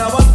I wanna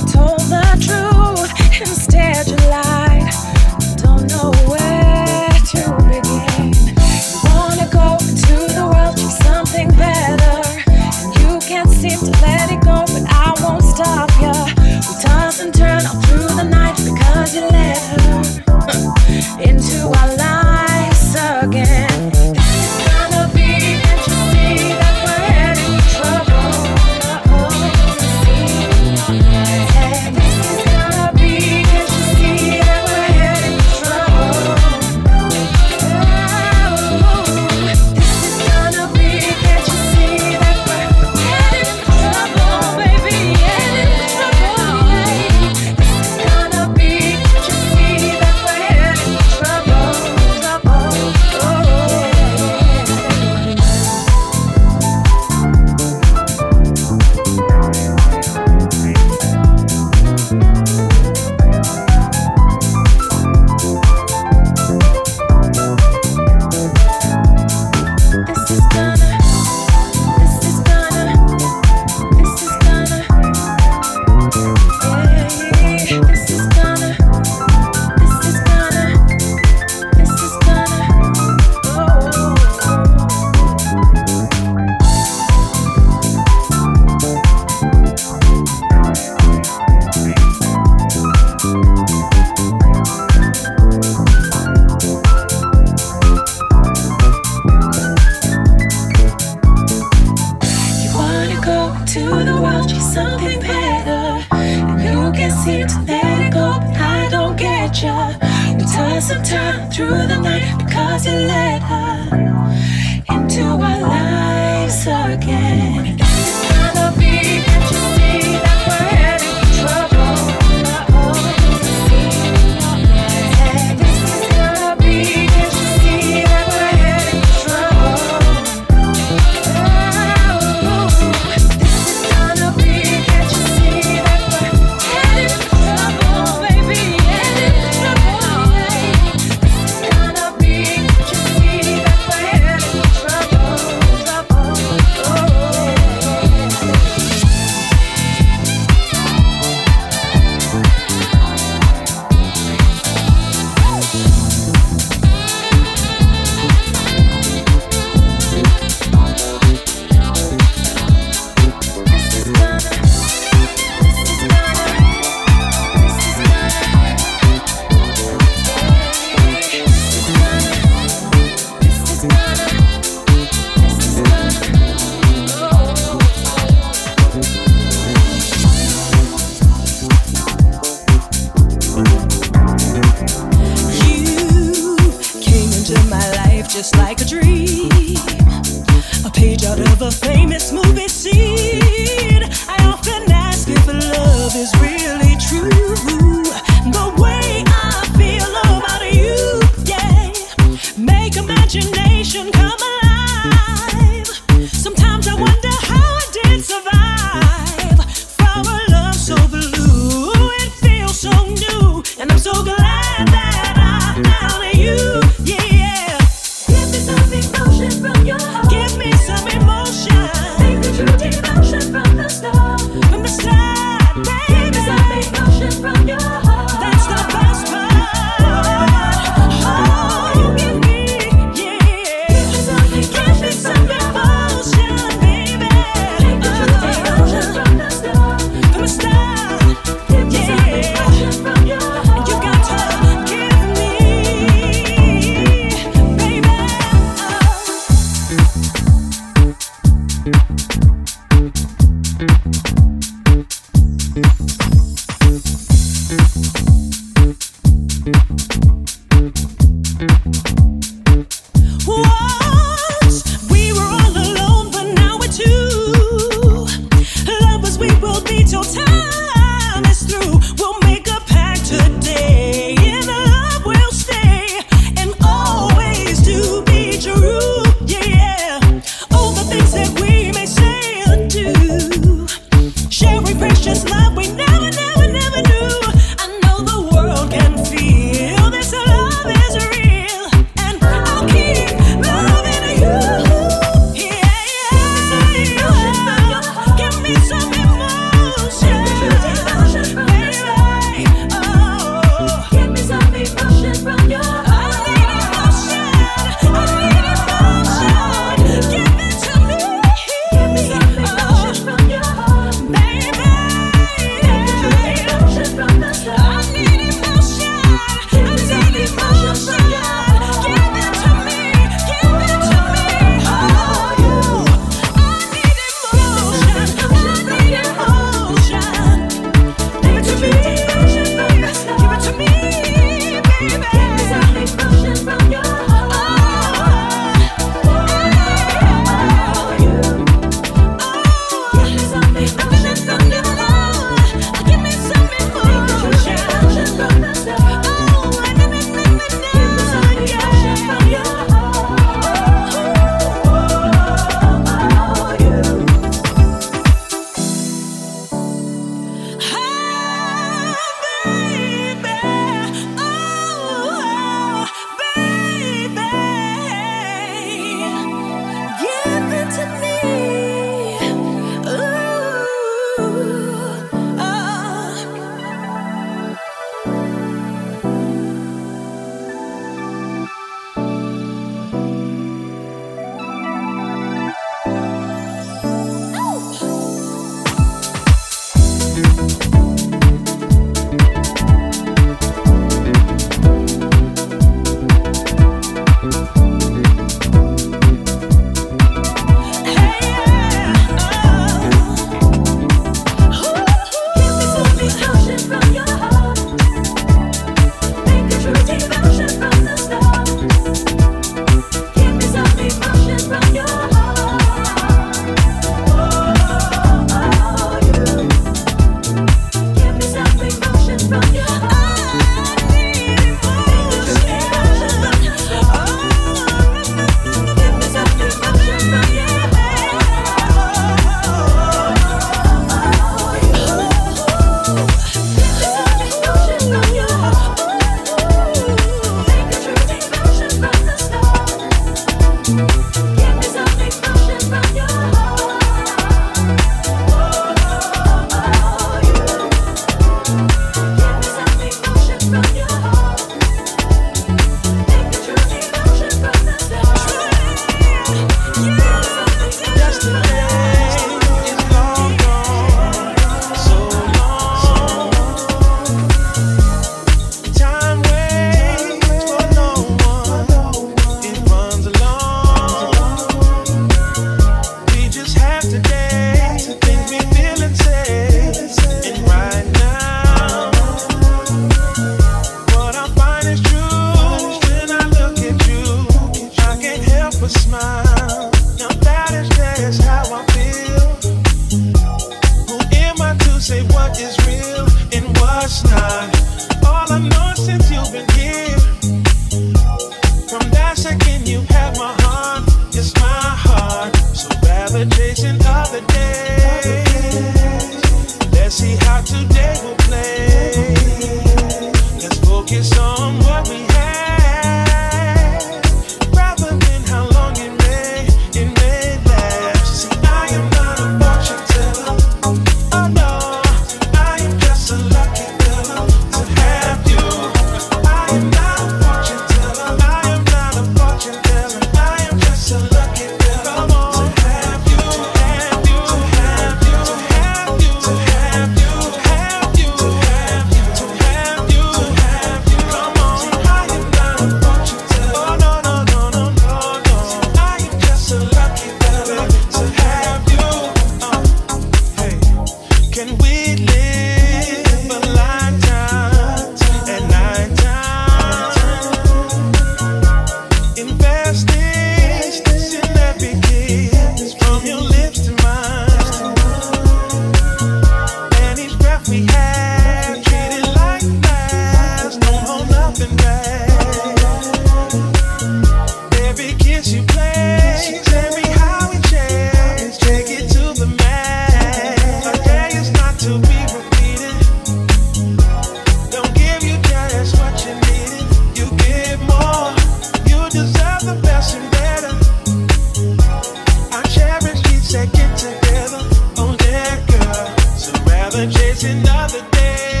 rather chase another day.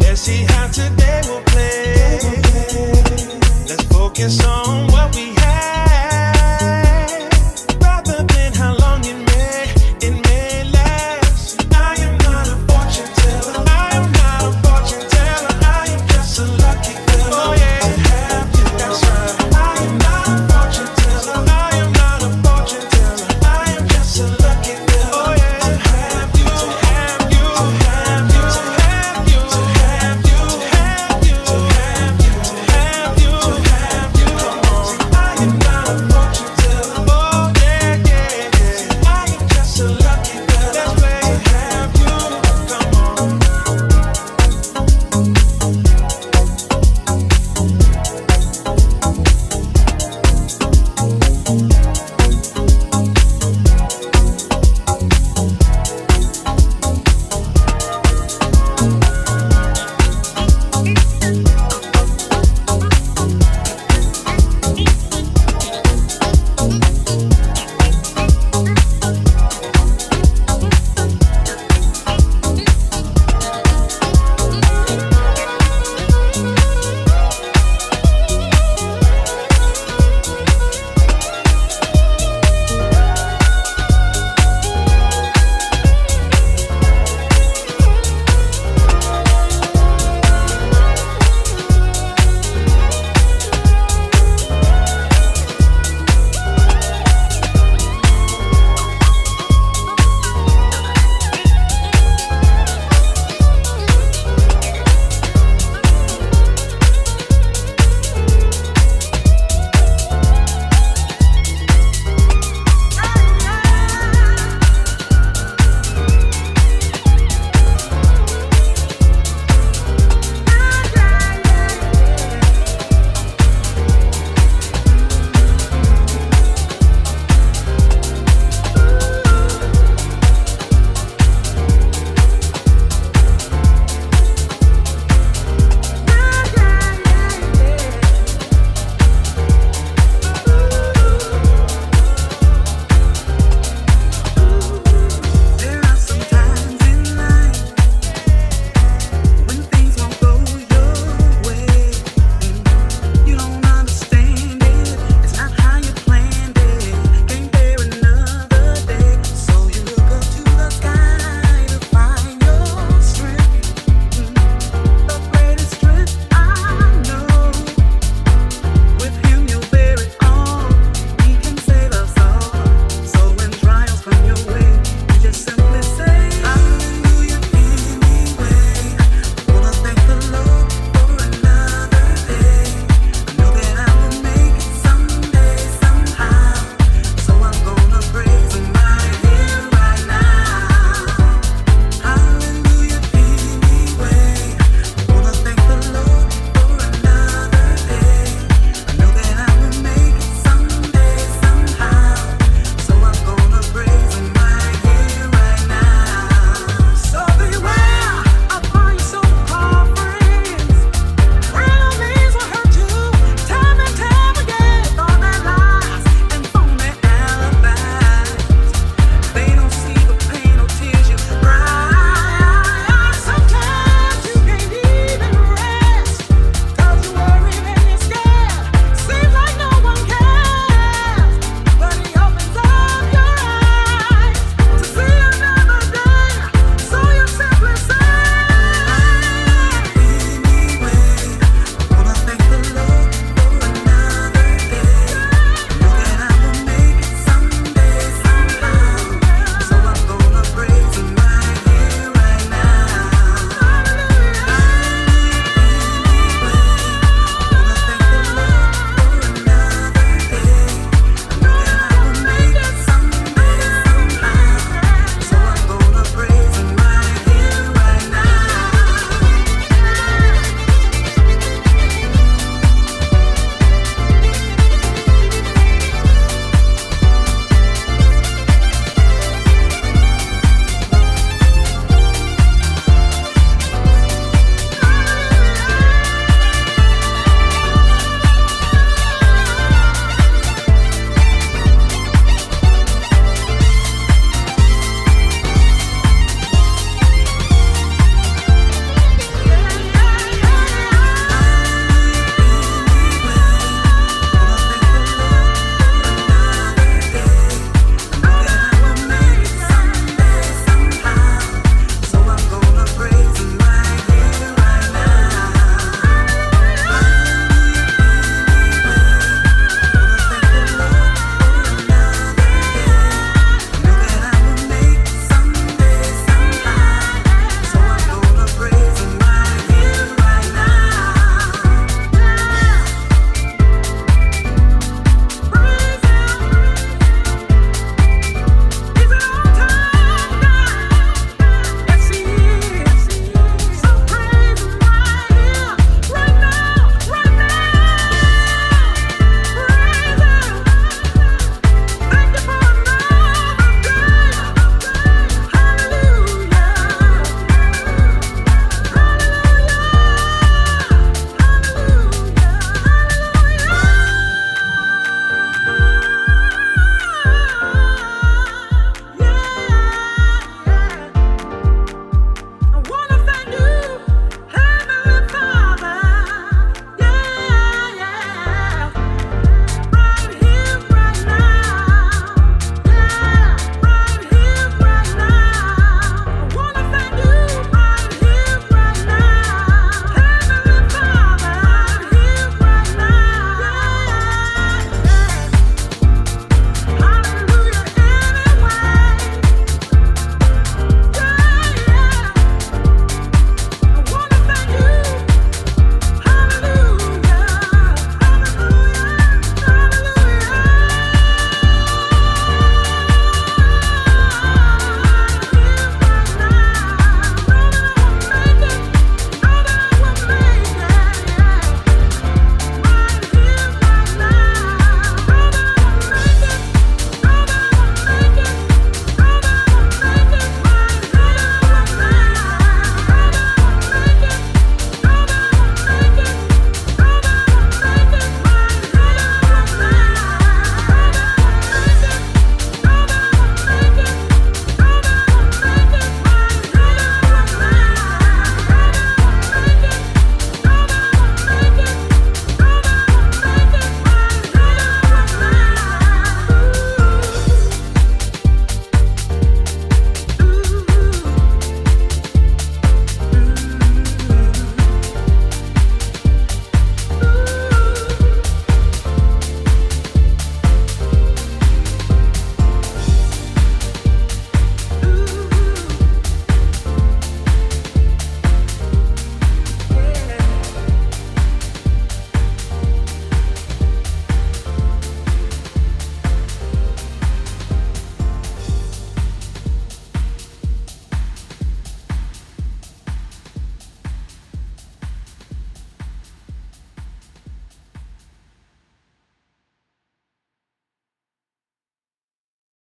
Let's see how today will play. Let's focus on what we